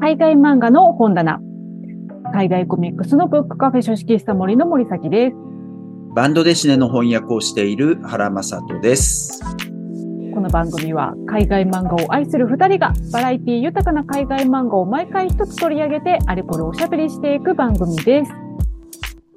海外漫画の本棚。海外コミックスのブックカフェ書式した森の森崎です。バンドデシネの翻訳をしている原正人です。この番組は海外漫画を愛する二人がバラエティ豊かな海外漫画を毎回一つ取り上げてあれこれおしゃべりしていく番組です。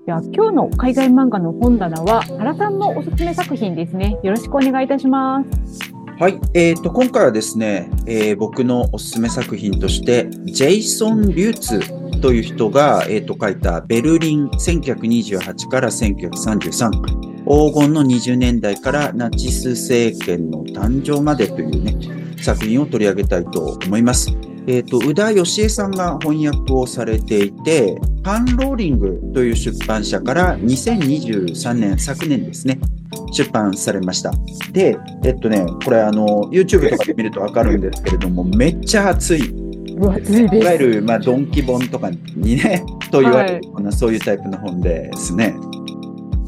では今日の海外漫画の本棚は原さんのおすすめ作品ですね。よろしくお願いいたします。はい。えっ、と、今回はですね、えー僕のおすすめ作品として、ジェイソン・リューツという人が、えっ、と、書いたベルリン1928から1933。黄金の20年代からナチス政権の誕生までというね、作品を取り上げたいと思います。えっ、と、宇田義恵さんが翻訳をされていて、パンローリングという出版社から2023年、昨年ですね、出版されました。で、えっとね、これあの、YouTube とかで見るとわかるんですけれども、めっちゃ熱い。分厚いいわゆ。る、まあ、ドンキ本とかにね、と言われるような、そういうタイプの本ですね。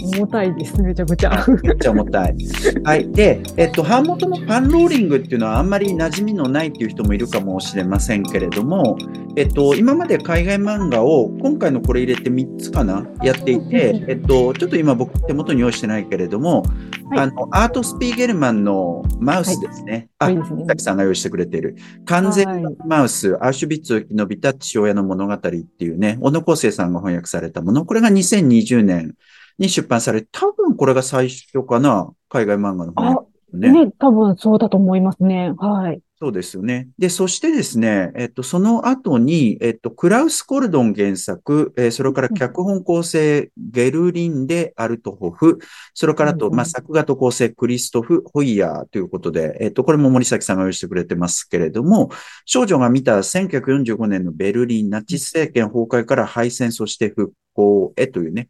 重たいです。めちゃくちゃ。めっちゃ重たい。はい。で、えっと、版元のパンローリングっていうのはあんまり馴染みのないっていう人もいるかもしれませんけれども、えっと、今まで海外漫画を今回のこれ入れて3つかなやっていて、えっと、ちょっと今僕手元に用意してないけれども、はいあの、アート・スピーゲルマンのマウスですね。あ、いいですね滝さんが用意してくれている。完全なマウス、アウシュビッツを生き延びた父親の物語っていうね、小野康生さんが翻訳されたもの。これが2020年に出版され、多分これが最初かな、海外漫画の翻訳ね。ね、多分そうだと思いますね。はい。そうですよね。で、そしてですね、えっと、その後に、えっと、クラウス・コルドン原作、えーそれから脚本構成、ゲルリンデ・アルトホフ、それからあと、うんまあ、作画と構成、クリストフ・ホイヤーということで、えっと、これも森崎さんが用意してくれてますけれども、少女が見た1945年のベルリン、ナチス政権崩壊から敗戦、そして復興へというね、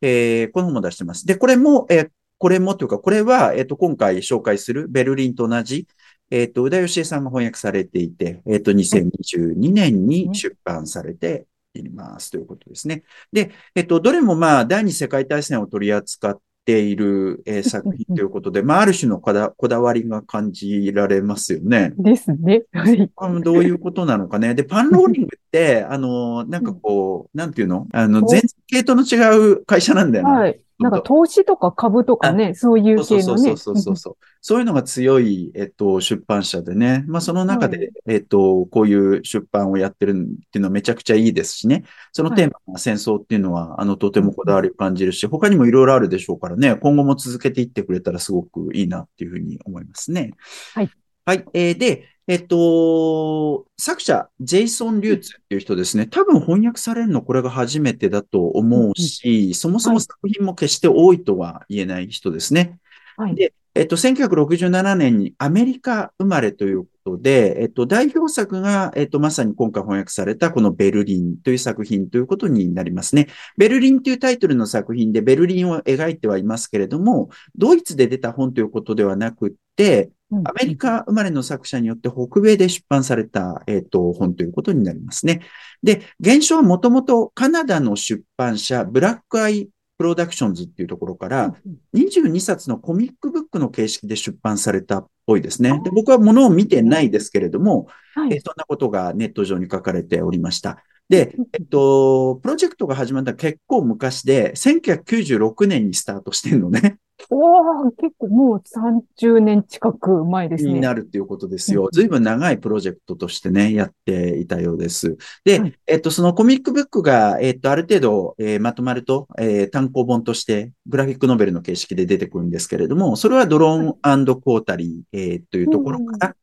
えーこの本も出してます。で、これも、えーこれもというか、これは、えっと、今回紹介するベルリンと同じ、えっと、宇田義恵さんが翻訳されていて、えっと、2022年に出版されていますということですね。で、えっと、どれもまあ、第二次世界大戦を取り扱っている、えー作品ということで、まあ、ある種のこだこだわりが感じられますよね。ですね。はい。どういうことなのかね。で、パンローリングって、あの、なんかこう、なんていうの？あの、お全然系統の違う会社なんだよね。はい。なんか投資とか株とかね、そういう系のねそうそう。そうそうそう。そういうのが強い、えっと、出版社でね。まあ、その中で、はいえっと、こういう出版をやってるっていうのはめちゃくちゃいいですしね。そのテーマ、戦争っていうのは、あの、とてもこだわりを感じるし、他にもいろいろあるでしょうからね。今後も続けていってくれたらすごくいいなっていうふうに思いますね。はい。はい。えーで、えっと、作者、ジェイソン・リューツっていう人ですね。多分翻訳されるのこれが初めてだと思うし、そもそも作品も決して多いとは言えない人ですね。はい。でえっと、1967年にアメリカ生まれということで、えっと、代表作が、えっと、まさに今回翻訳されたこのベルリンという作品ということになりますね。ベルリンというタイトルの作品でベルリンを描いてはいますけれども、ドイツで出た本ということではなくって、アメリカ生まれの作者によって北米で出版された、えっと、本ということになりますね。で、原書はもともとカナダの出版社、ブラックアイプロダクションズっていうところから、22冊のコミックブックの形式で出版されたっぽいですね。で僕はものを見てないですけれども、はい。えそんなことがネット上に書かれておりました。で、えっと、プロジェクトが始まった結構昔で、1996年にスタートしてるのね。おー、結構もう30年近く前ですにね。なるっていうことですようん。ずいぶん長いプロジェクトとしてね、やっていたようです。で、はいえっと、そのコミックブックが、えっと、ある程度、えーまとまると、えー単行本として、グラフィックノベルの形式で出てくるんですけれども、それはドローンクォータリー、えーというところから、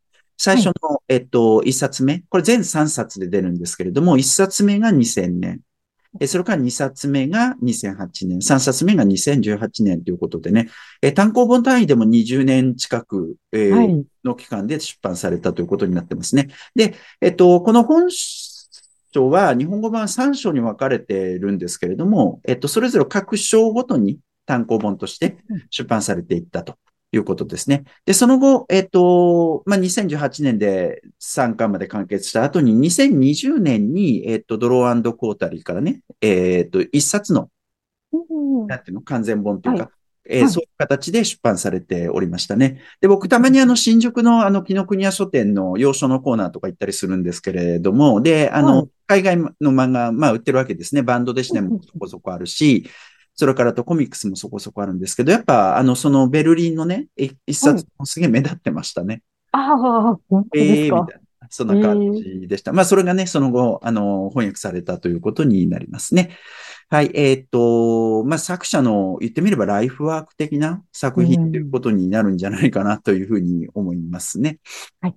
最初の、えっと、一冊目、これ全3冊で出るんですけれども、一冊目が2000年。えそれから2冊目が2008年、3冊目が2018年ということでね、え単行本単位でも20年近く、えーはい。の期間で出版されたということになってますね。で、えっと、この本書は日本語版3章に分かれているんですけれども、えっと、それぞれ各章ごとに単行本として出版されていったということですね。で、その後、えっと、まあ、2018年で3巻まで完結した後に、2020年に、えっと、ドロークォータリーからね、えっと、1冊の、うんなんていうの、完全本というか、はえーはいそういう形で出版されておりましたね。で、僕たまにあの、新宿のあの、紀ノ国屋書店の洋書のコーナーとか行ったりするんですけれども、で、あの、はい海外の漫画、まあ、売ってるわけですね。バンドでしてもそこそこあるし、それからとコミックスもそこそこあるんですけど、やっぱ、あの、そのベルリンのね、い一冊もすげえ目立ってましたね。ああ、本当えですか？えみた。いな。そんな感じでした。まあ、それがね、その後、あの、翻訳されたということになりますね。はい。えっ、と、まあ、作者の言ってみればライフワーク的な作品ということになるんじゃないかなというふうに思いますね。はい。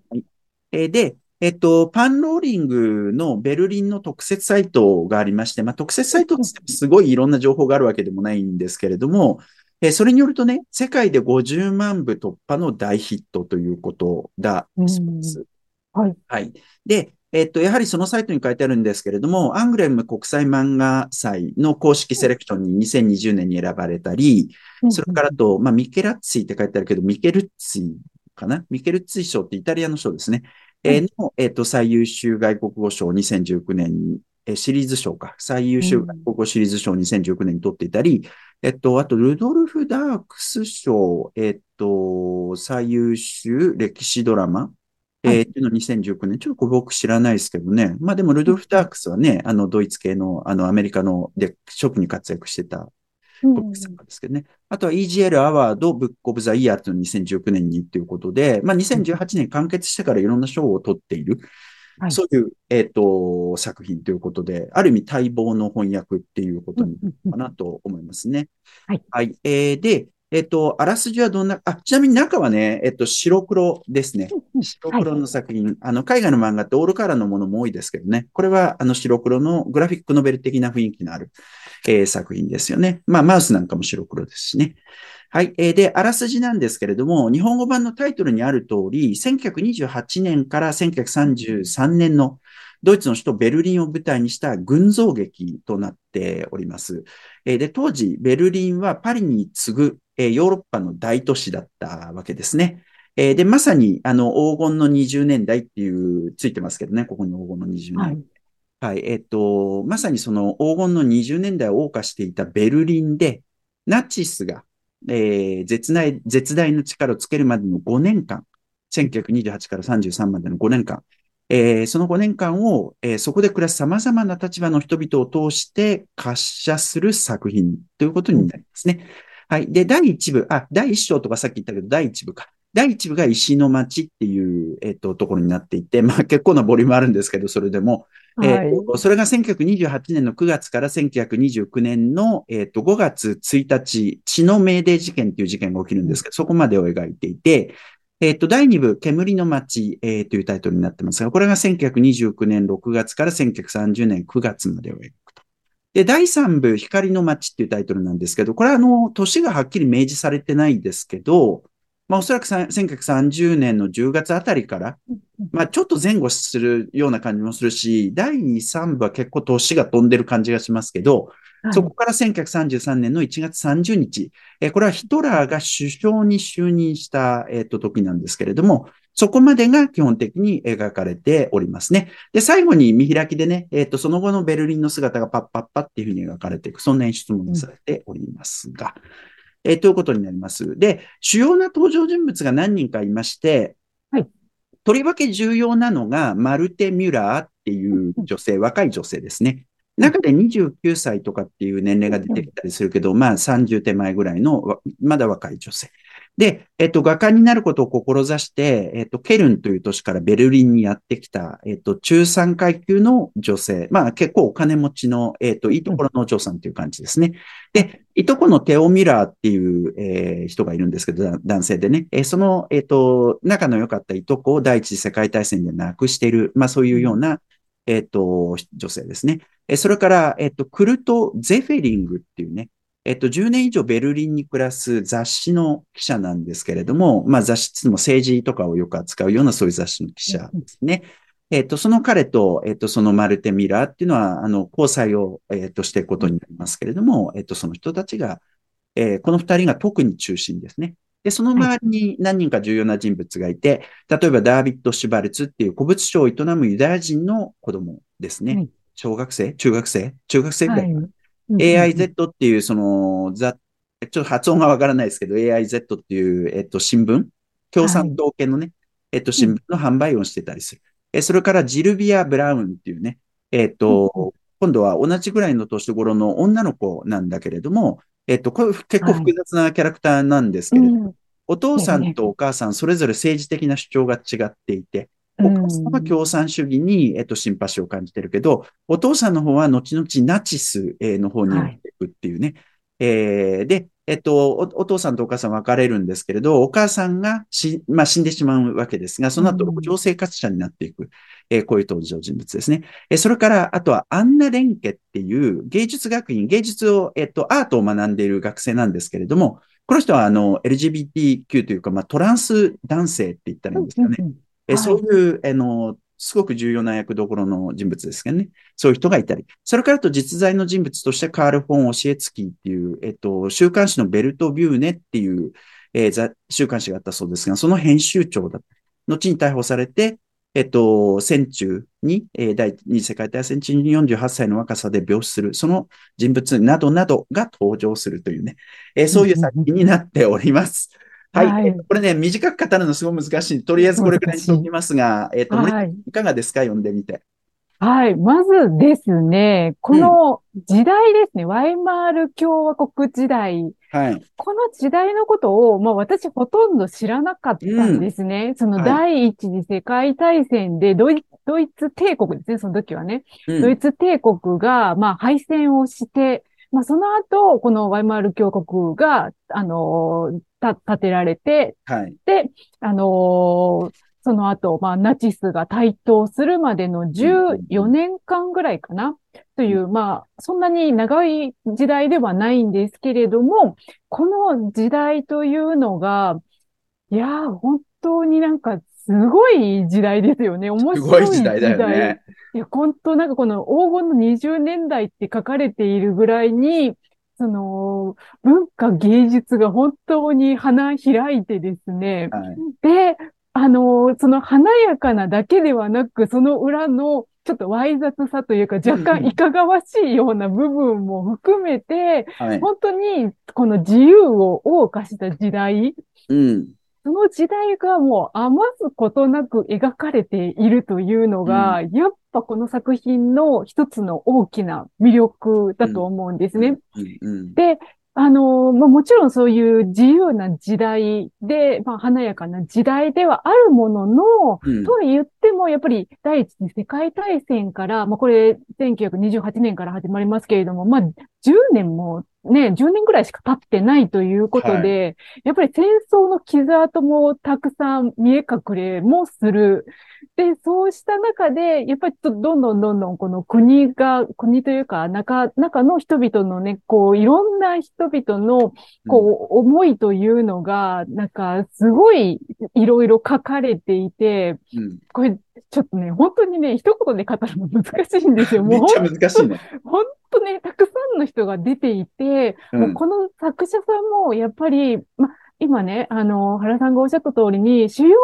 えーで、えっと、パンローリングのベルリンの特設サイトがありまして、まあ、特設サイトってすごいいろんな情報があるわけでもないんですけれども、えーそれによるとね、世界で50万部突破の大ヒットということだそうです。はい。はい。で、えっと、やはりそのサイトに書いてあるんですけれども、アングレム国際漫画祭の公式セレクションに2020年に選ばれたり、それからと、まあ、ミケラッツィって書いてあるけど、ミケルッツィかな？ミケルッツィ賞ってイタリアの賞ですね。えーの、えっと、最優秀外国語賞2019年に、えーシリーズ賞か。最優秀外国語シリーズ賞2019年に取っていたり、えっと、あと、ルドルフ・ダークス賞、えっと、最優秀歴史ドラマ、えはいーっていうの2019年。ちょっと僕知らないですけどね。まあでも、ルドルフ・ダークスはね、あの、ドイツ系の、あの、アメリカの、で、初期に活躍してたうんコミック作家ですけどね。あとは EGL アワードブックオブザイヤーというのを2019年にっていうことで、まあ2018年完結してからいろんな賞を取っている、はいそういう、えっ、と、作品ということで、ある意味待望の翻訳っていうことになるかなと思いますね。はい。はい。えーで、えっ、と、あらすじはどんな、あ、ちなみに中はね、えっ、と、白黒ですね。白はい。黒の作品、あの、海外の漫画ってオールカラーのものも多いですけどね。これは、あの、白黒のグラフィックノベル的な雰囲気のある、えー作品ですよね。まあ、マウスなんかも白黒ですしね。はい。えーで、あらすじなんですけれども、日本語版のタイトルにある通り、1928年から1933年のドイツの首都ベルリンを舞台にした群像劇となっております。えで、当時、ベルリンはパリに次ぐ、えヨーロッパの大都市だったわけですね。えで、まさに、あの、黄金の20年代っていう、ついてますけどね、ここに黄金の20年代。はい。はい。えっと、まさにその黄金の20年代を謳歌していたベルリンで、ナチスが、えー絶大、絶大の力をつけるまでの5年間、1928から33までの5年間、えーその5年間を、えーそこで暮らす様々な立場の人々を通して活写する作品ということになりますね。はい。で、第1部、あ、第1章とかさっき言ったけど、第1部か。第1部が石の町っていう、えっと、ところになっていて、まあ結構なボリュームあるんですけど、それでも、はい。ーとそれが1928年の9月から1929年の、えーと5月1日、血の命令事件という事件が起きるんですけど、そこまでを描いていて、えっ、と、第2部、煙の街、えーというタイトルになってますが、これが1929年6月から1930年9月までを描くと。で、第3部、光の街っていうタイトルなんですけど、これはあの、年がはっきり明示されてないですけど、まあおそらくさ1930年の10月あたりから、まあちょっと前後するような感じもするし、第3部は結構年が飛んでる感じがしますけど、そこから1933年の1月30日、えーこれはヒトラーが首相に就任した、えっと時なんですけれども、そこまでが基本的に描かれておりますね。で、最後に見開きでね、えっ、と、その後のベルリンの姿がパッパッパっていうふうに描かれていく、そんな演出もされておりますが、えーということになります。で、主要な登場人物が何人かいまして、はいとりわけ重要なのが、マルテ・ミュラーっていう女性、若い女性ですね。中で29歳とかっていう年齢が出てきたりするけど、まあ30手前ぐらいのわまだ若い女性。で、えっと、画家になることを志して、えっと、ケルンという都市からベルリンにやってきた、えっと、中産階級の女性。まあ結構お金持ちの、えっと、いいところのお嬢さんという感じですね。で、いとこのテオ・ミラーっていう、えー人がいるんですけど、男性でね、えーその、えっと、仲の良かったいとこを第一次世界大戦で亡くしている、まあそういうような、えっと、女性ですね。それから、えっと、クルト・ゼフェリングっていうね、えっと、10年以上ベルリンに暮らす雑誌の記者なんですけれども、まあ雑誌っても政治とかをよく扱うようなそういう雑誌の記者ですね。えっと、その彼と、えっと、そのマルテ・ミラーっていうのは、あの、交際を、えっと、していくことになりますけれども、えっと、その人たちが、えーこの二人が特に中心ですね。で、その周りに何人か重要な人物がいて、例えばダービッド・シュバルツっていう古物商を営むユダヤ人の子供ですね。はい小学生？中学生？中学生ぐらいはい。AIZ っていう、その、ザ・ちょっと発音がわからないですけど、AIZ っていう、えっと、新聞、共産党系のね、えっと、新聞の販売をしてたりする。え、それからジルビア・ブラウンっていうね、えっと、今度は同じぐらいの年頃の女の子なんだけれども、えっと、これ結構複雑なキャラクターなんですけれども、うん。お父さんとお母さん、それぞれ政治的な主張が違っていて、お母さんは共産主義に、えっと、シンパシーを感じてるけど、お父さんの方は後々ナチスえーの方に行っていくっていうね。えーで、えっとお、お父さんとお母さん別れるんですけれど、お母さんがし、まあ、死んでしまうわけですが、その後、うん路上生活者になっていく、えーこういう登場人物ですね。えーそれから、あとは、アンナ・レンケっていう芸術学院、芸術を、えっと、アートを学んでいる学生なんですけれども、この人は、あの、LGBTQ というか、まあ、トランス男性って言ったらいいんですかね。えはいそういう、あの、すごく重要な役どころの人物ですけどね。そういう人がいたり。それからあと実在の人物としてカール・フォン・オシエツキーっていう、えっと、週刊誌のベルト・ビューネっていう、えーざ週刊誌があったそうですが、その編集長だった。後に逮捕されて、えっと、戦中に、えー第二次世界大戦中に48歳の若さで病死する、その人物などなどが登場するというね、えーそういう作品になっております。はい。はいえっとこれね、短く語るのすごい難しい。とりあえずこれくらいにしておきますが、えっと、森はい。いかがですか？読んでみて。はい。まずですね、この時代ですね、ワイマール共和国時代、はい。この時代のことを、まあ私ほとんど知らなかったんですね。そのはい第一次世界大戦でドイドイツ帝国ですね、その時はね。うんドイツ帝国が、まあ敗戦をして、まあその後、このワイマール共和国が、あのーた、建てられて、はい。で、あのーその後、まあ、ナチスが台頭するまでの14年間ぐらいかな、という、まあ、そんなに長い時代ではないんですけれども、この時代というのが、いやー、本当になんか、すごい時代ですよね。面す白いごい時代だよね。いや、本当なんかこの黄金の20年代って書かれているぐらいに、その、文化芸術が本当に花開いてですね。はい。で、あの、その華やかなだけではなく、その裏のちょっとわい雑さというか、若干いかがわしいような部分も含めて、はい。本当にこの自由を謳歌した時代、うん。その時代がもう余すことなく描かれているというのが、やっぱこの作品の一つの大きな魅力だと思うんですね。うん。うん。で、あの、まあ、もちろんそういう自由な時代で、まあ、華やかな時代ではあるものの、うんとは言っても、やっぱり第一次世界大戦から、まあ、これ1928年から始まりますけれども、まあ、10年もね、10年ぐらいしか経ってないということで、やっぱり戦争の傷跡もたくさん見え隠れもする。で、そうした中で、やっぱりどんどんどんどんこの国が、国というか、中、中の人々のね、こう、いろんな人々の、こう、思いというのが、なんか、すごい、いろいろ書かれていて、うん。これ、ちょっとね、本当にね、一言で語るの難しいんですよ。も うめっちゃ難しいね。本当ね、たくさんの人が出ていて、うんもうこの作者さんも、やっぱり、ま、今ね、あの、原さんがおっしゃった通りに、主要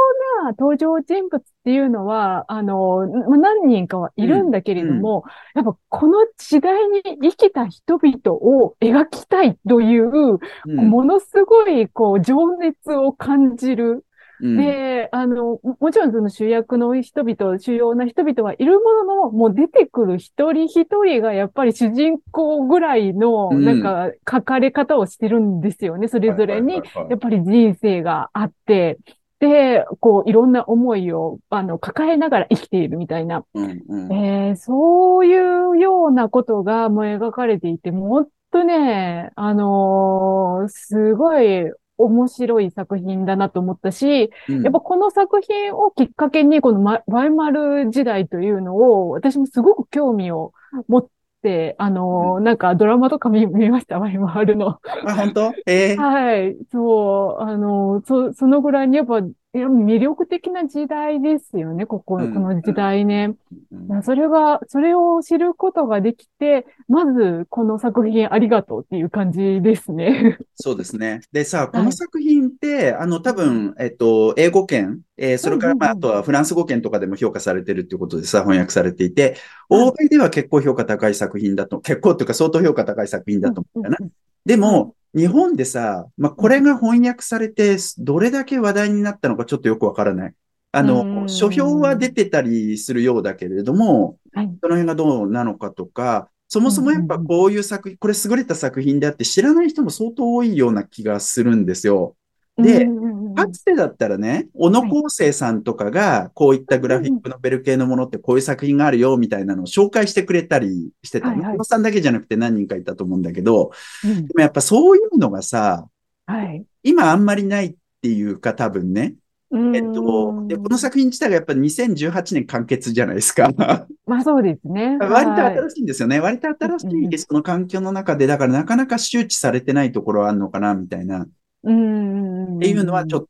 な登場人物っていうのは、あの、ま何人かはいるんだけれども、やっぱこの時代に生きた人々を描きたいという、うんものすごい、こう、情熱を感じる。うん。で、あの、ももちろんその主役の人々、主要な人々はいるものの、もう出てくる一人一人がやっぱり主人公ぐらいの、うんなん。か書かれ方をしてるんですよね。それぞれに、やっぱり人生があって、で、こう、いろんな思いを、あの、抱えながら生きているみたいな。うんうん。えーそういうようなことがもう描かれていて、もうほんとね、あのーすごい面白い作品だなと思ったし、うんやっぱこの作品をきっかけに、このマワイマル時代というのを、私もすごく興味を持って、あのーなんかドラマとか見、見ました、ワイマルの。あ、本当えーはい、そう、あのーそ、そのぐらいにやっぱ、いや魅力的な時代ですよね、ここ、こうんの時代ね。うんそれが、それを知ることができて、まずこの作品ありがとうっていう感じですね。そうですね。でさ、こはいの作品って、あの、多分、えっと、英語圏、えーそれから、まあ、あとはフランス語圏とかでも評価されてるっていうことでさ、翻訳されていて、はい欧米では結構評価高い作品だと、結構っていうか相当評価高い作品だと思うんだよな。ではも、日本でさ、まあ、これが翻訳されて、どれだけ話題になったのかちょっとよくわからない。あうの、ん書評は出てたりするようだけれども、はい。その辺がどうなのかとか、そもそもやっぱこういう作品、これ優れた作品であって知らない人も相当多いような気がするんですよ。でかつてだったらね、小野康生さんとかが、こういったグラフィックノベル系のものってこういう作品があるよ、みたいなのを紹介してくれたりしてた。はいはい小野さんだけじゃなくて何人かいたと思うんだけど、うんでもやっぱそういうのがさ、はい。今あんまりないっていうか多分ね。ええっと、で、この作品自体がやっぱ2018年完結じゃないですか。まあそうですね。割とはい新しいんですよね。割と新しいその環境の中で、だからなかなか周知されてないところはあるのかな、みたいな。うん。っていうのはちょっっ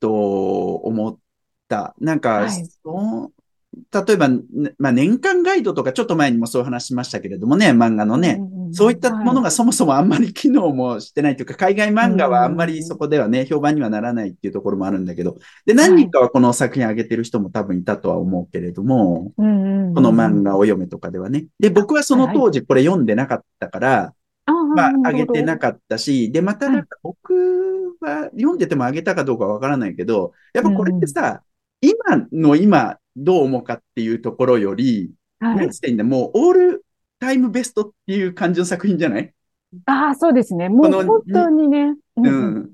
と思った。なんか、はい。例えば、ねまあ、年間ガイドとかちょっと前にもそういう話しましたけれどもね、漫画のね、そういったものがそもそもあんまり機能もしてないというか、海外漫画はあんまりそこではね、評判にはならないっていうところもあるんだけど、で、何人かはこの作品上げてる人も多分いたとは思うけれども、ここの漫画を読めとかではね。で、僕はその当時これ読んでなかったから、まあ、上げてなくかったし、で、またなんか僕は読んでても上げたかどうかわからないけど、やっぱこれってさ、今の今どう思うかっていうところより、はい。何ていいんだ、もうオールタイムベストっていう感じの作品じゃない？ああ、そうですね。もう本当にね。ううんん。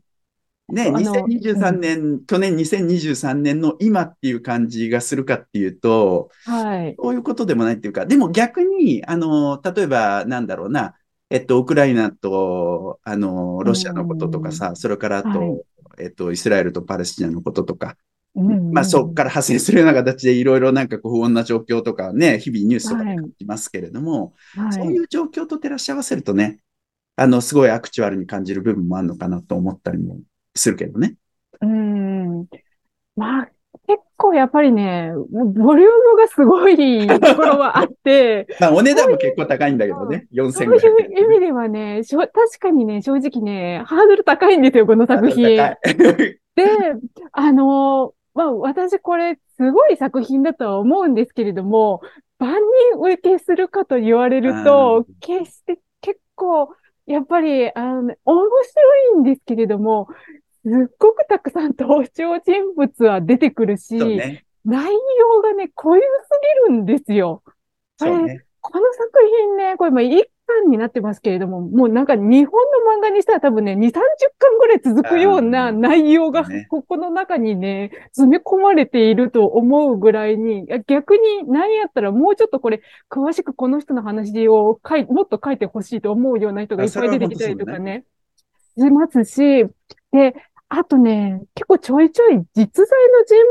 ね、あの2023年、去年2023年の今っていう感じがするかっていうと、はい。そういうことでもないっていうか、でも逆に、あの、例えば、なんだろうな、えっと、ウクライナと、あの、ロシアのこととかさ、それからあと、はいえっと、イスラエルとパレスチナのこととか、うんまあ、そこから派生するような形でいろいろなんかこう不穏な状況とかね、日々ニュースとかではい書きますけれども、はいそういう状況と照らし合わせるとね、あの、すごいアクチュアルに感じる部分もあるのかなと思ったりもするけどね。うん。まあ、結構やっぱりね、ボリュームがすごいところはあって、まあ、お値段も結構高いんだけどね、そう4500いう円。意味ではね、確かにね、正直ね、ハードル高いんですよ、この作品。で、あのまあ、私これすごい作品だとは思うんですけれども、万人受けするかと言われると、決して結構、やっぱり、あの、面白いんですけれども、すっごくたくさん登場人物は出てくるし、ね。内容がね、濃ゆすぎるんですよ。そうね。この作品ね、これまあ一巻になってますけれども、もうなんか日本の漫画にしたら多分ね、2、30巻ぐらい続くようなうん内容がここの中にね、詰め込まれていると思うぐらいに、逆に何やったらもうちょっとこれ、詳しくこの人の話を書い、もっと書いてほしいと思うような人がいっぱい出てきたりとかね、しますし、で、あとね、結構ちょいちょい実在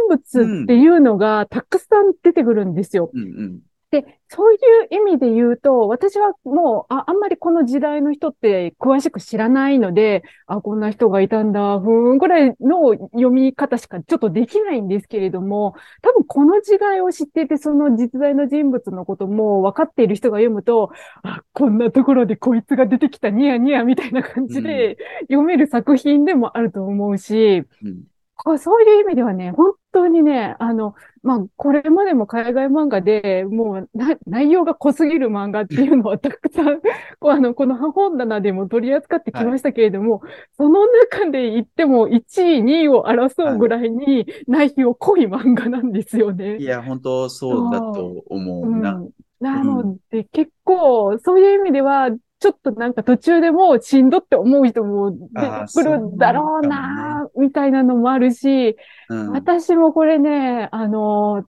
の人物っていうのがたくさん出てくるんですよ。うんうん。で、そういう意味で言うと、私はもう、あ、あんまりこの時代の人って詳しく知らないので、あ、こんな人がいたんだ、ふーんぐらいの読み方しかちょっとできないんですけれども、多分この時代を知っていて、その実在の人物のことも分かっている人が読むと、あ、こんなところでこいつが出てきた、ニヤニヤみたいな感じで読める作品でもあると思うし、うん。そういう意味ではね、本当にね、あの、まあ、これまでも海外漫画でもうな内容が濃すぎる漫画っていうのはたくさん、こうあの、この本棚でも取り扱ってきましたけれども、その中で言っても1位、2位を争うぐらいに内容濃い漫画なんですよね。いや、本当そうだと思うな。うん。なので、結構、そういう意味では、ちょっとなんか途中でもうしんどって思う人も出てくるだろうな、みたいなのもあるし、うん私もこれね、あの、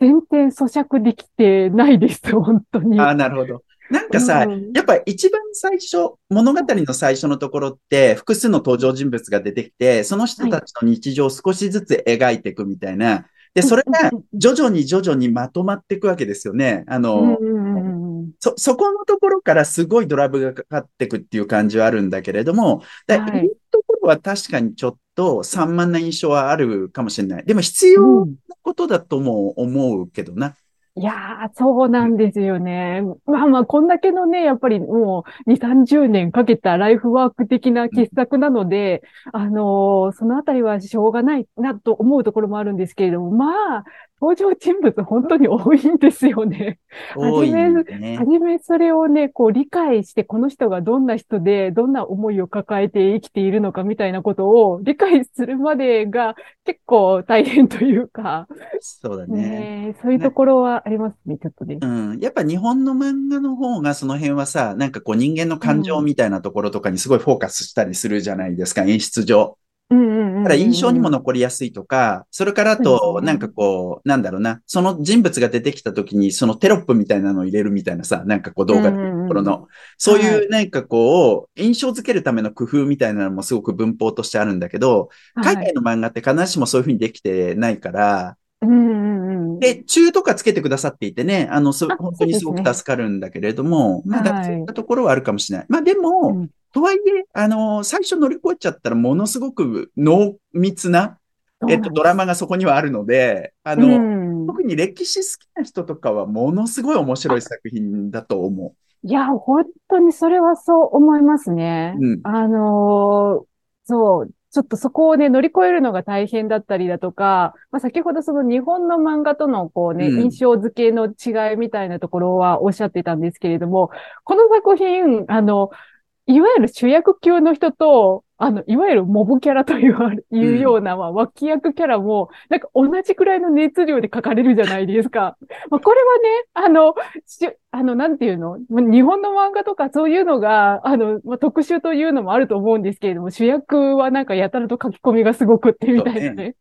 全然咀嚼できてないです、本当に。ああ、なるほど。なんかさ、うんやっぱ一番最初、物語の最初のところって、複数の登場人物が出てきて、その人たちの日常を少しずつ描いていくみたいな。で、それが徐々に徐々にまとまっていくわけですよね。あうんの、うんうんうんそ、そこのところからすごいドラブがかかっていくっていう感じはあるんだけれども、だはいいいところは確かにちょっと散漫な印象はあるかもしれない。でも必要なことだとも思うけどな。いやー、そうなんですよね。まあまあ、こんだけのね、やっぱりもう2、30年かけたライフワーク的な傑作なので、あのーそのあたりはしょうがないなと思うところもあるんですけれども、まあ、登場人物本当に多いんですよね。多いはねは。じめそれをね、こう理解して、この人がどんな人で、どんな思いを抱えて生きているのかみたいなことを 理解するまでが結構大変というか、そうだね。ね、そういうところはありますね、ちょっとね。うん。やっぱ日本の漫画の方がその辺はさ、なんかこう人間の感情みたいなところとかにすごいフォーカスしたりするじゃないですか、演出上。うんうんうんうん。だから印象にも残りやすいとか、それからあと、ねなんかこう、なんだろうな、その人物が出てきた時に、そのテロップみたいなのを入れるみたいなさ、なんかこう動画のところの、そういうなんかこう、印象づけるための工夫みたいなのもすごく文法としてあるんだけど、はい海外の漫画って必ずしもそういうふうにできてないから。で、中とかつけてくださっていてね、あの、本当にすごく助かるんだけれども、まあ、だそういったところはあるかもしれない。まあ、でも、うんとはいえ、あの、最初乗り越えちゃったらものすごく濃密な、えっと、ドラマがそこにはあるので、ああの、特に歴史好きな人とかはものすごい面白い作品だと思いや、本当にそれはそう思いますね。うん。あのーそう、ちょっとそこをね、乗り越えるのが大変だったりだとか、まあ、先ほどその日本の漫画とのこうね、うん。印象付けの違いみたいなところはおっしゃってたんですけれども、この作品、あの、いわゆる主役級の人と、あの、いわゆるモブキャラといういうような、まあ、脇役キャラも、なんか同じくらいの熱量で書かれるじゃないですか。まあ、これはね、あの、しあの、なんていうの？まあ日本の漫画とかそういうのが、あの、まあ、特殊というのもあると思うんですけれども、主役はなんかやたらと書き込みがすごくってみたいなね。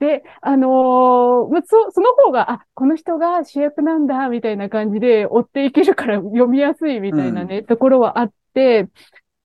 で、あのーまあそ、その方が、あ、この人が主役なんだ、みたいな感じで追っていけるから読みやすいみたいなね、ところはあって、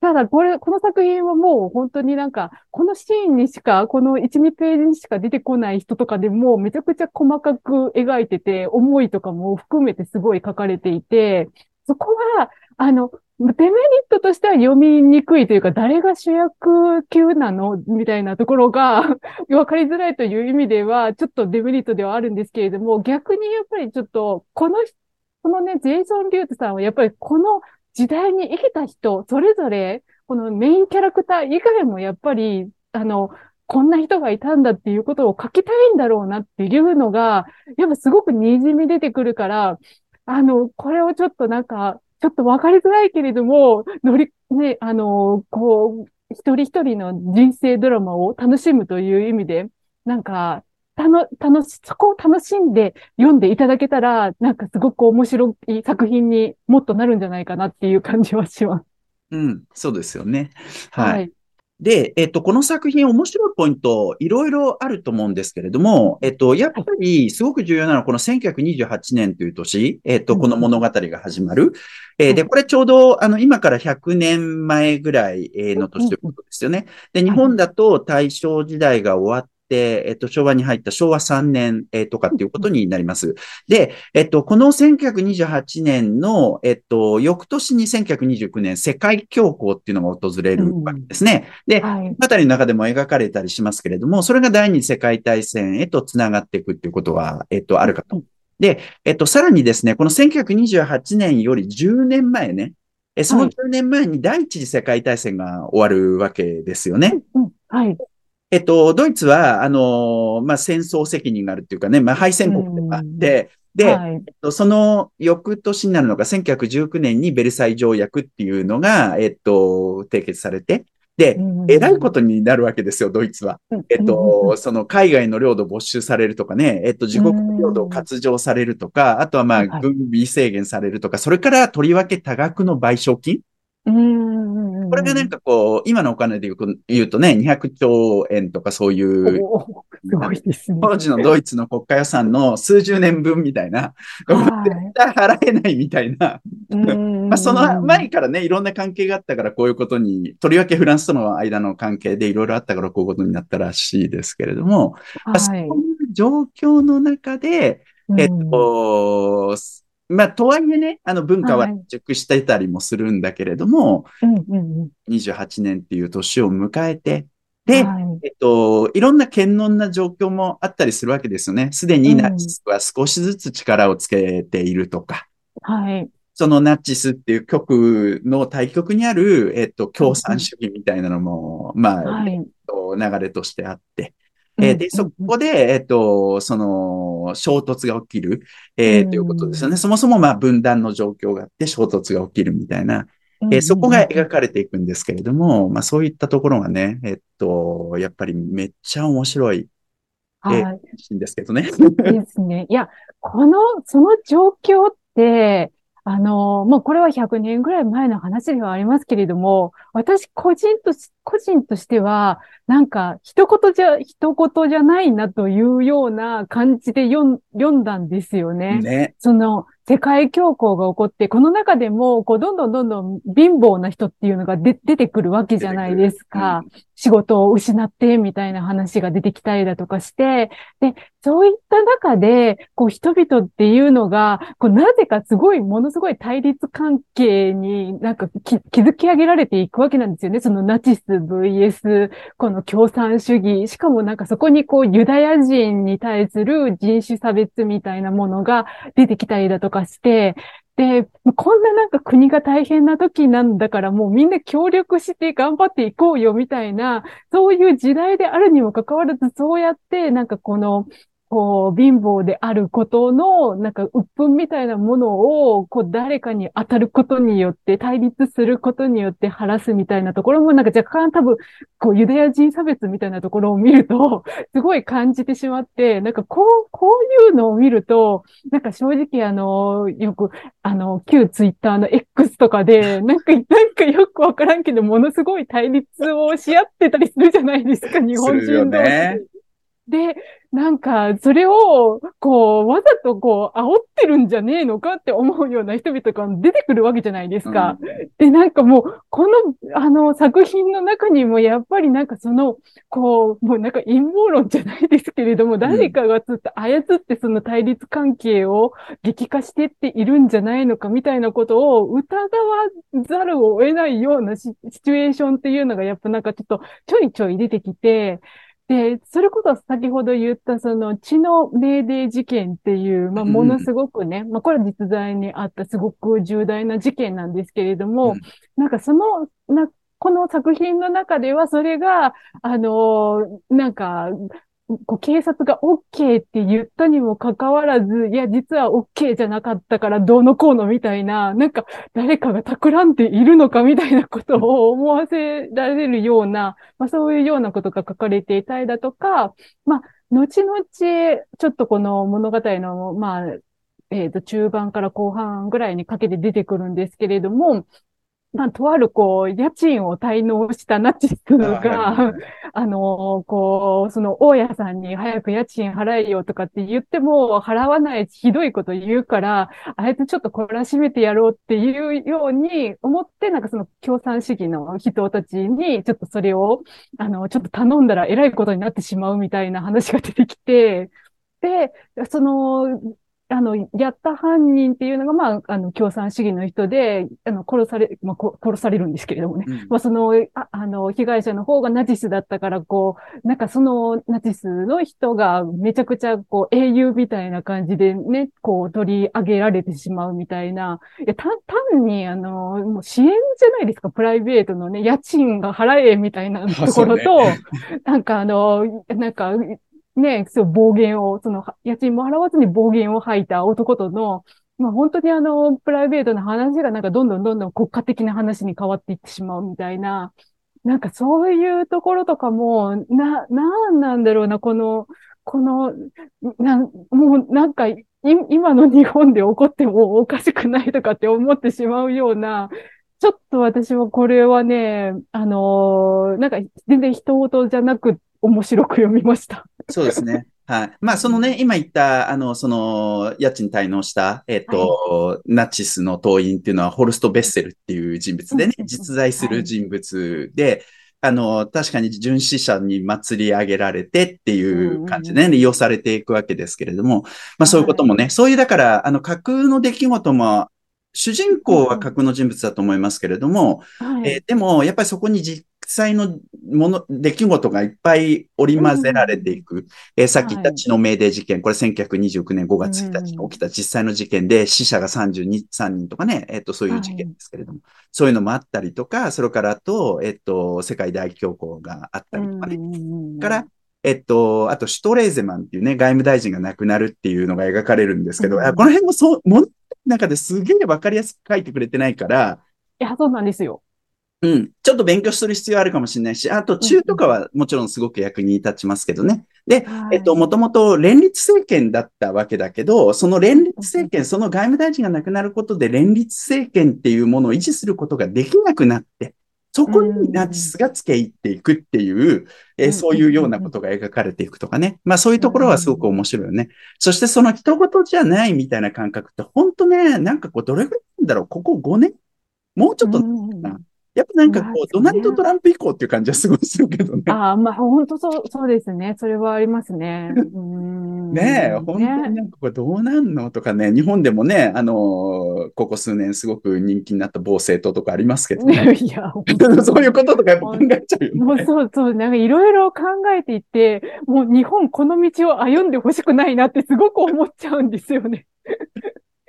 ただ、これ、この作品はもう本当になんか、このシーンにしか、この1、2ページにしか出てこない人とかでもめちゃくちゃ細かく描いてて、思いとかも含めてすごい書かれていて、そこは、あの、デメリットとしては読みにくいというか、誰が主役級なのみたいなところが 分かりづらいという意味では、ちょっとデメリットではあるんですけれども、逆にやっぱりちょっと、この、このね、ジェイソン・リュートさんはやっぱりこの時代に生きた人、それぞれ、このメインキャラクター以外もやっぱり、あの、こんな人がいたんだっていうことを書きたいんだろうなっていうのが、やっぱすごく滲み出てくるから、あの、これをちょっとなんか、ちょっとわかりづらいけれども、乗り、ね、あの、こう、一人一人の人生ドラマを楽しむという意味で、なんか、たの、楽し、そこを楽しんで読んでいただけたら、なんかすごく面白い作品にもっとなるんじゃないかなっていう感じはします。うん、そうですよね。はい。はい。で、えっと、この作品面白いポイント、いろいろあると思うんですけれども、えっと、やっぱりすごく重要なのはこの1928年という年、えっと、うんこの物語が始まる。えーで、はいこれちょうど、あの、今から100年前ぐらいえーの年ということですよね。で、日本だと大正時代が終わって、えっと、昭和に入った昭和3年、えーとかっていうことになります。で、えっと、この1928年の、えっと、翌年に1929年世界恐慌っていうのが訪れるわけですね。で、はい。物語の中でも描かれたりしますけれども、それが第二次世界大戦へと繋がっていくっていうことは、えっと、あるかと。で、えっと、さらにですね、この1928年より10年前ね、えそのはい10年前に第一次世界大戦が終わるわけですよね。うんはい。えっと、ドイツは、あの、まあ、戦争責任があるっていうかね、まあ、敗戦国でもあって、で、はい。えっとその翌年になるのが1919年にベルサイ条約っていうのが、えっと、締結されて、で、えらいことになるわけですよ、ドイツは。とえっと、その海外の領土没収されるとかね、えっと、自国の領土を割譲されるとか、あとはまあ、はい軍備制限されるとか、それからとりわけ多額の賠償金。うん。これがなんかこう、今のお金で言うとね、200兆円とかそういう、おーすごいですね。当時のドイツの国家予算の数十年分みたいな、はい。絶対払えないみたいな、うん。まあ、その前からね、いろんな関係があったからこういうことに、とりわけフランスとの間の関係でいろいろあったからこういうことになったらしいですけれども、まあそうはいいう状況の中で、えっと、まあ、とはいえね、あの文化ははい熟してたりもするんだけれども、うんうんうん28年っていう年を迎えて、で、はいえっと、いろんな堅能な状況もあったりするわけですよね。すでにナチスは少しずつ力をつけているとか、はい。そのナチスっていう極の対極にある、えっと、共産主義みたいなのも、まあ、はい。えっと流れとしてあって。えー、で、そこで、えっ、と、その、衝突が起きる、えー、ということですよね。そもそも、まあ、分断の状況があって衝突が起きるみたいな、えー、そこが描かれていくんですけれども、まあ、そういったところがね、えっと、やっぱりめっちゃ面白い。はいんですけどね。ですね。いや、この、その状況って、あの、もうこれは100年ぐらい前の話ではありますけれども、私個人と、個人としては、なんか、一言じゃ、一言じゃないなというような感じで読んだんですよね。ね。その、世界恐慌が起こって、この中でも、こう、どんどんどんどん貧乏な人っていうのが出てくるわけじゃないですか。うん、仕事を失って、みたいな話が出てきたりだとかして、で、そういった中で、こう、人々っていうのが、こう、なぜかすごい、ものすごい対立関係になんか築き上げられていくわけなんですよね。そのナチス VS、この共産主義。しかもなんかそこにこう、ユダヤ人に対する人種差別みたいなものが出てきたりだとかして、で、こんななんか国が大変な時なんだからもうみんな協力して頑張っていこうよみたいな、そういう時代であるにもかかわらず、そうやってなんかこのこう、貧乏であることの、なんか、鬱憤みたいなものを、こう、誰かに当たることによって、対立することによって晴らすみたいなところも、なんか若干多分、こう、ユダヤ人差別みたいなところを見ると、すごい感じてしまって、なんか、こう、こういうのを見ると、なんか正直、あの、よく、あの、旧ツイッターの X とかで、なんか、なんかよくわからんけど、ものすごい対立をし合ってたりするじゃないですか、日本人同士。ね、で、なんか、それを、こう、わざとこう、煽ってるんじゃねえのかって思うような人々が出てくるわけじゃないですか。うん、で、なんかもう、この、あの、作品の中にも、やっぱりなんかその、こう、もうなんか陰謀論じゃないですけれども、誰かがつって操ってその対立関係を激化してっているんじゃないのかみたいなことを疑わざるを得ないようなシチュエーションっていうのが、やっぱなんかちょっとちょいちょい出てきて、で、それこそ先ほど言ったその血の命令事件っていう、まあ、ものすごくね、うん、まあ、これは実在にあったすごく重大な事件なんですけれども、うん、なんかその、な、この作品の中ではそれが、あの、なんか、こう警察が OK って言ったにもかかわらず、いや、実は OK じゃなかったからどうのこうのみたいな、なんか誰かが企んでいるのかみたいなことを思わせられるような、まあそういうようなことが書かれていたりだとか、まあ、後々、ちょっとこの物語の、まあ、えっ、ー、と、中盤から後半ぐらいにかけて出てくるんですけれども、まあ、とある、こう、家賃を滞納したナチスが、あの、こう、その、大家さんに早く家賃払えよとかって言っても、払わないひどいこと言うから、あいつちょっと懲らしめてやろうっていうように思って、なんかその共産主義の人たちに、ちょっとそれを、あの、ちょっと頼んだら偉いことになってしまうみたいな話が出てきて、で、その、あの、やった犯人っていうのが、まあ、あの、共産主義の人で、あの、殺され、まあ、殺されるんですけれどもね。うん、まあ、その、ああの、被害者の方がナチスだったから、こう、なんかそのナチスの人がめちゃくちゃ、こう、英雄みたいな感じでね、こう、取り上げられてしまうみたいな。いや、単に、あの、もう支援じゃないですか、プライベートのね、家賃が払えみたいなところと、ね、なんかあの、なんか、ね、そう、暴言を、その、家賃も払わずに暴言を吐いた男との、まあ本当にあの、プライベートな話がなんかどんどんどんどん国家的な話に変わっていってしまうみたいな、なんかそういうところとかも、な、なんなんだろうな、この、この、なん、もうなんか、今の日本で起こってもおかしくないとかって思ってしまうような、ちょっと私はこれはね、あのー、なんか全然人事じゃなく面白く読みました。そうですね。はい。まあ、そのね、今言った、あの、その、家賃滞納した、えっ、ー、と、はい、ナチスの党員っていうのは、ホルスト・ベッセルっていう人物でね、実在する人物で、はい、あの、確かに巡視者に祭り上げられてっていう感じでね、利用されていくわけですけれども、まあそういうこともね、はい、そういうだから、あの、架空の出来事も、主人公は架空の人物だと思いますけれども、はい、えー、でも、やっぱりそこに実際のもの、出来事がいっぱい織り交ぜられていく。うん、えー、さっき言った血の命令事件、これ1929年5月1日に起きた。実際の事件で、死者が32、3人とかね、えっ、ー、と、そういう事件ですけれども、はい、そういうのもあったりとか、それからと、えっ、ー、と、世界大恐慌があったりとかね。から、えっと、あと、シュトレーゼマンっていうね、外務大臣が亡くなるっていうのが描かれるんですけど、うんあこの辺もそう、ものの中ですげえわかりやすく書いてくれてないから、いや、そうなんですよ。うん。ちょっと勉強する必要あるかもしれないし、あと中とかはもちろんすごく役に立ちますけどね。で、はいえっと、もともと連立政権だったわけだけど、その連立政権、その外務大臣が亡くなることで連立政権っていうものを維持することができなくなって、そこにナチスが付け入っていくっていう、えーうんそういうようなことが描かれていくとかね。まあそういうところはすごく面白いよね。そしてその人事じゃないみたいな感覚って、本当ね、なんかこう、どれぐらいなんだろう、ここ5年？もうちょっとうんやっぱなんかこう、まあドナルド・トランプ以降っていう感じはすごいするけどね。ああ、まあ、本当そう、そうですね。それはありますね。うーん。ねえ、本当にねなんかこれどうなんのとかね、日本でもね、あのーここ数年すごく人気になった某政党とかありますけどね。いや、そういうこととかやっぱ考えちゃうよもうね。そうそう、なんかいろいろ考えていて、もう日本この道を歩んでほしくないなってすごく思っちゃうんですよね。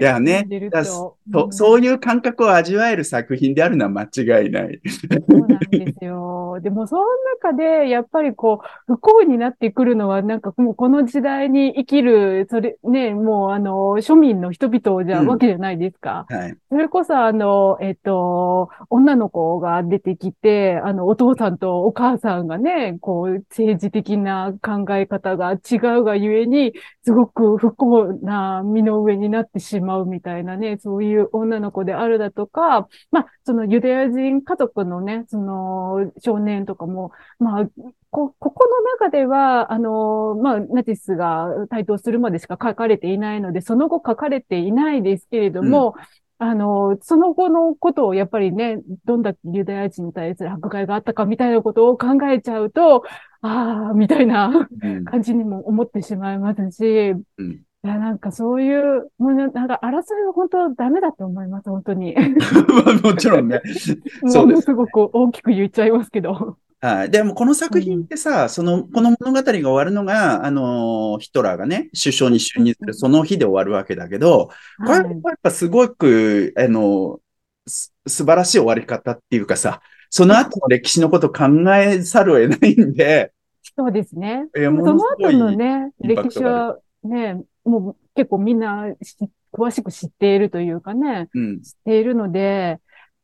いやねだとそうんそういう感覚を味わえる作品であるのは間違いない。そうなんですよ。でも、その中で、やっぱりこう、不幸になってくるのは、なんかもうこの時代に生きる、それ、ね、もうあの、庶民の人々じゃ、うんわけじゃないですか。はい。それこそ、あの、えっと、女の子が出てきて、あの、お父さんとお母さんがね、こう、政治的な考え方が違うがゆえに、すごく不幸な身の上になってしまうみたいなね、そういう女の子であるだとか、まあ、そのユダヤ人家族のね、その少年とかも、まあ、こ、ここの中では、あの、まあ、ナチスが台頭するまでしか書かれていないので、その後書かれていないですけれども、あの、その後のことをやっぱりね、どんだけユダヤ人に対する迫害があったかみたいなことを考えちゃうと、ああ、みたいなうん。感じにも思ってしまいますし、うんいや、なんかそういう、もうねなんか争いは本当ダメだと思います、本当に。もちろんね。もそうですすごく大きく言っちゃいますけど。はい。でも、この作品ってさ、その、この物語が終わるのが、あのーヒトラーがね、首相に就任するその日で終わるわけだけど、これやっぱすごく、あの、す素晴らしい終わり方っていうかさ、その後の歴史のことを考えざるを得ないんで、そうですね。いやもその後のね、歴史はね、もう結構みんなし詳しく知っているというかね、うん。知っているので、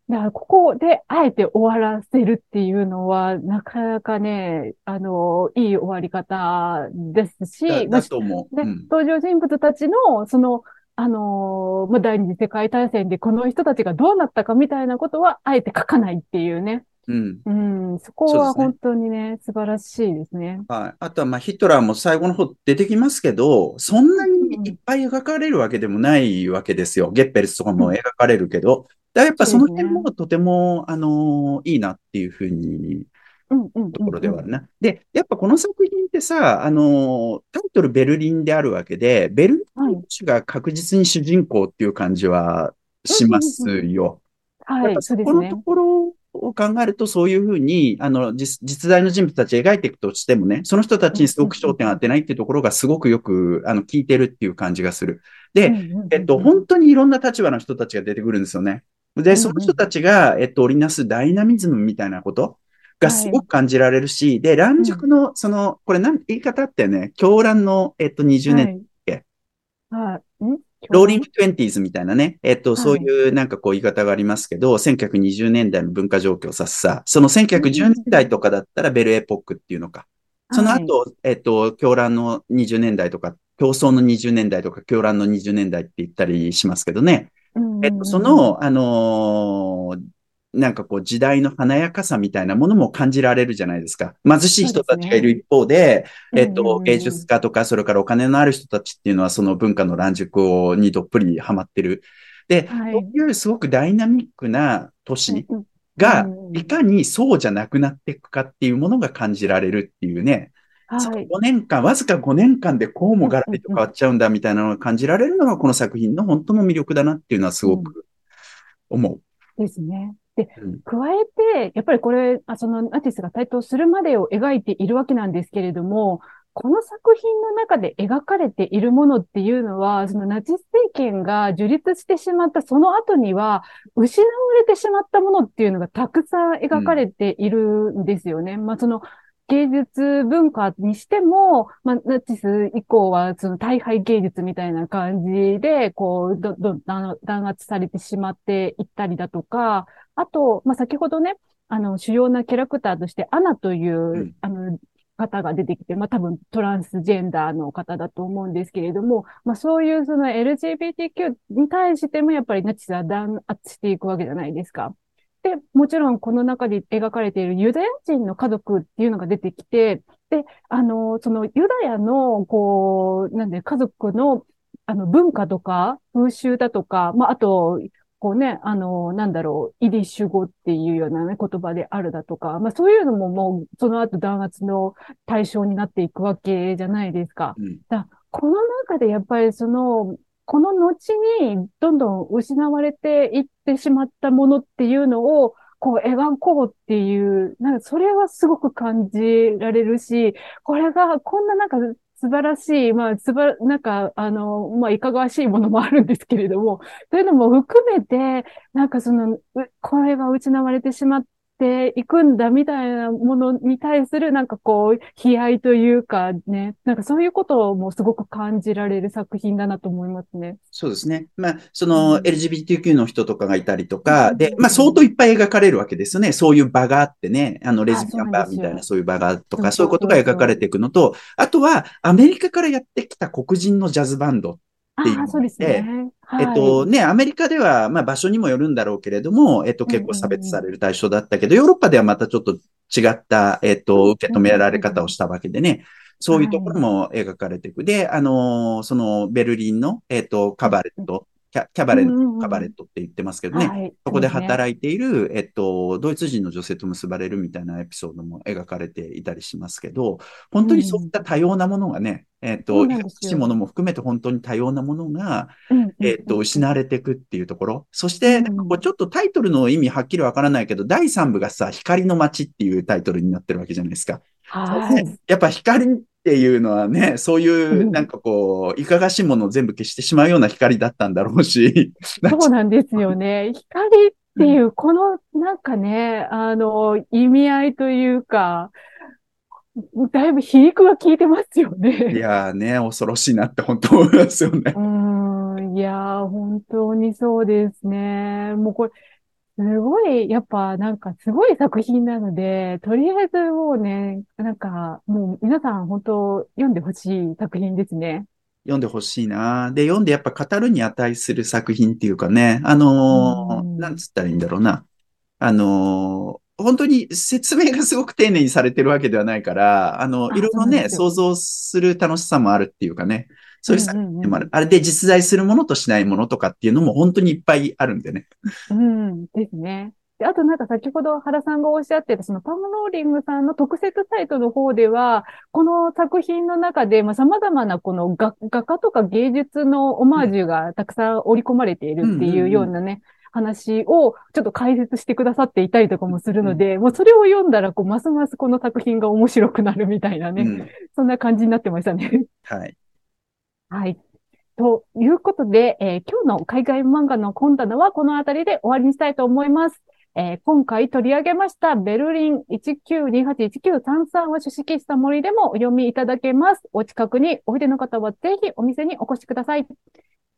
だからここであえて終わらせるっていうのは、なかなかね、あの、いい終わり方ですし、だと思う。で、うん。登場人物たちの、その、あのーまあ、第二次世界大戦でこの人たちがどうなったかみたいなことは、あえて書かないっていうね。うん。うん、そこは本当にね、素晴らしいですね。はい。あとは、まあ、ヒトラーも最後の方出てきますけど、そんなにいっぱい描かれるわけでもないわけですよ。ゲッペルスとかも描かれるけど。だやっぱその辺もとても、あのーいいなっていうふうにうん、うん、うん。ところではあるな。で、やっぱこの作品ってさ、あのータイトルベルリンであるわけで、ベルリンが確実に主人公っていう感じはしますよ。はい、やっぱそうですねこのと。ころを考えると、そういうふうに、あの、実、実在の人物たちを描いていくとしてもね、その人たちにすごく焦点を当てないっていうところがすごくよく、あの、効いてるっていう感じがする。で、えっと、本当にいろんな立場の人たちが出てくるんですよね。で、その人たちが、えっと、織りなすダイナミズムみたいなことがすごく感じられるし、で、乱熟の、その、これなん、言い方ってね、狂乱の、えっと、20年、はい。はい。ん？ローリングトゥエンティーズみたいなね、えっと、いそういうなんかこう言い方がありますけど、1920年代の文化状況を指すさ、その1910年代とかだったらベルエポックっていうのか。その後、えっと、狂乱の20年代とか、競争の20年代とか、狂乱の20年代って言ったりしますけどね。えっと、そ、の、あのーなんかこう時代の華やかさみたいなものも感じられるじゃないですか。貧しい人たちがいる一方で、えっと、芸術家とか、それからお金のある人たちっていうのは、その文化の乱熟をにどっぷりハマってる。で、はいそういうすごくダイナミックな都市うんがう、んいかにそうじゃなくなっていくかっていうものが感じられるっていうね。そのはい。5年間、わずか5年間でこうもガラリと変わっちゃうんだみたいなのが感じられるのがこの作品の本当の魅力だなっていうのはすごく思ですね。で、う。うん加えて、やっぱりこれ、あそのナチスが台頭するまでを描いているわけなんですけれども、この作品の中で描かれているものっていうのは、そのナチス政権が樹立してしまったその後には、失われてしまったものっていうのがたくさん描かれているんですよね。まあその、芸術文化にしても、まあ、ナチス以降は、その大敗芸術みたいな感じで、こう、ど、ど、弾圧されてしまっていったりだとか、あと、まあ、先ほどね、あの、主要なキャラクターとして、アナという、うん、あの、方が出てきて、まあ多分トランスジェンダーの方だと思うんですけれども、まあそういうその LGBTQ に対してもやっぱりナチスは弾圧していくわけじゃないですか。で、もちろんこの中で描かれているユダヤ人の家族っていうのが出てきて、で、あの、そのユダヤの、こう、なんで家族のあの文化とか風習だとか、まああと、こうね、あの、なんだろう、イディッシュ語っていうようなね、言葉であるだとか、まあそういうのももう、その後弾圧の対象になっていくわけじゃないですか。うん、だこの中でやっぱりその、この後にどんどん失われていってしまったものっていうのを、こう描こうっていう、なんかそれはすごく感じられるし、これがこんななんか素晴らしい、まあ、すば、なんか、あの、まあ、いかがわしいものもあるんですけれども、というのも含めて、なんかその、これが失われてしまっていくんだみたいなものに対するなんかこう、悲哀というかね、なんかそういうこともすごく感じられる作品だなと思いますね。そうですね。まあ、その LGBTQ の人とかがいたりとか、うん、で、まあ相当いっぱい描かれるわけですよね。そういう場があってね、あのレズビアンバーみたいなそういう場がとか、そういうことが描かれていくのと、あとはアメリカからやってきた黒人のジャズバンドっていうのそうですね。はい、えっとね、アメリカでは、まあ場所にもよるんだろうけれども、えっと結構差別される対象だったけど、ヨーロッパではまたちょっと違った、えっと、受け止められ方をしたわけでね、そういうところも描かれていく。で、あのそのベルリンの、えっと、カバレットキャキャバレット、カバレットって言ってますけどね、はい、そこで働いている、えっと、ドイツ人の女性と結ばれるみたいなエピソードも描かれていたりしますけど、本当にそういった多様なものがね、うん、えっと、いしいものも含めて本当に多様なものが、えっと、失われていくっていうところ。そして、こうちょっとタイトルの意味はっきりわからないけど、第3部がさ、光の街っていうタイトルになってるわけじゃないですか。はい。やっぱ光っていうのはね、そういうなんかこう、いかがしいものを全部消してしまうような光だったんだろうし。そうなんですよね。光っていう、このなんかね、あの、意味合いというか、だいぶ皮肉が効いてますよね。いやーね、恐ろしいなって本当思いますよね。うん、いやー、本当にそうですね。もうこれ、すごい、やっぱなんかすごい作品なので、とりあえずもうね、なんかもう皆さん本当読んでほしい作品ですね。読んでほしいな。で、読んでやっぱ語るに値する作品っていうかね、あのー、なんつったらいいんだろうな。あのー、本当に説明がすごく丁寧にされてるわけではないから、あの、いろいろね、想像する楽しさもあるっていうかね。そういう作品でもある。あれで実在するものとしないものとかっていうのも本当にいっぱいあるんでね。うん、ですね。で、あとなんか先ほど原さんがおっしゃってた、そのパムローリングさんの特設サイトの方では、この作品の中で、まあ、様々なこの画画家とか芸術のオマージュがたくさん織り込まれているっていうようなね、話をちょっと解説してくださっていたりとかもするので、うん、もうそれを読んだら、こう、ますますこの作品が面白くなるみたいなね、うん、そんな感じになってましたね。はい。はい。ということで、えー、今日の海外漫画の本棚はこの辺りで終わりにしたいと思います。えー、今回取り上げましたベルリン1928-1933を出席した森でもお読みいただけます。お近くにおいでの方はぜひお店にお越しください。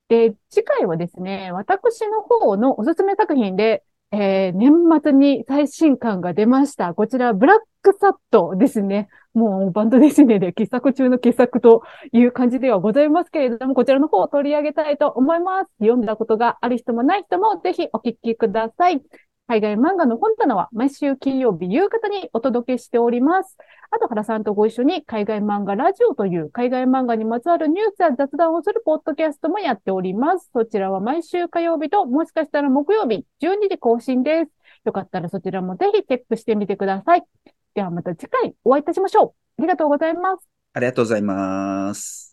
で、次回はですね、私の方のおすすめ作品で、えー、年末に最新刊が出ました。こちら、ブラックサットですね。もうバンドデシネで傑作中の傑作という感じではございますけれども、こちらの方を取り上げたいと思います。読んだことがある人もない人もぜひお聞きください。海外漫画の本棚は毎週金曜日夕方にお届けしております。あと、原さんとご一緒に海外漫画ラジオという海外漫画にまつわるニュースや雑談をするポッドキャストもやっております。そちらは毎週火曜日と、もしかしたら木曜日12時更新です。よかったらそちらもぜひチェックしてみてください。ではまた次回お会いいたしましょう。ありがとうございます。ありがとうございます。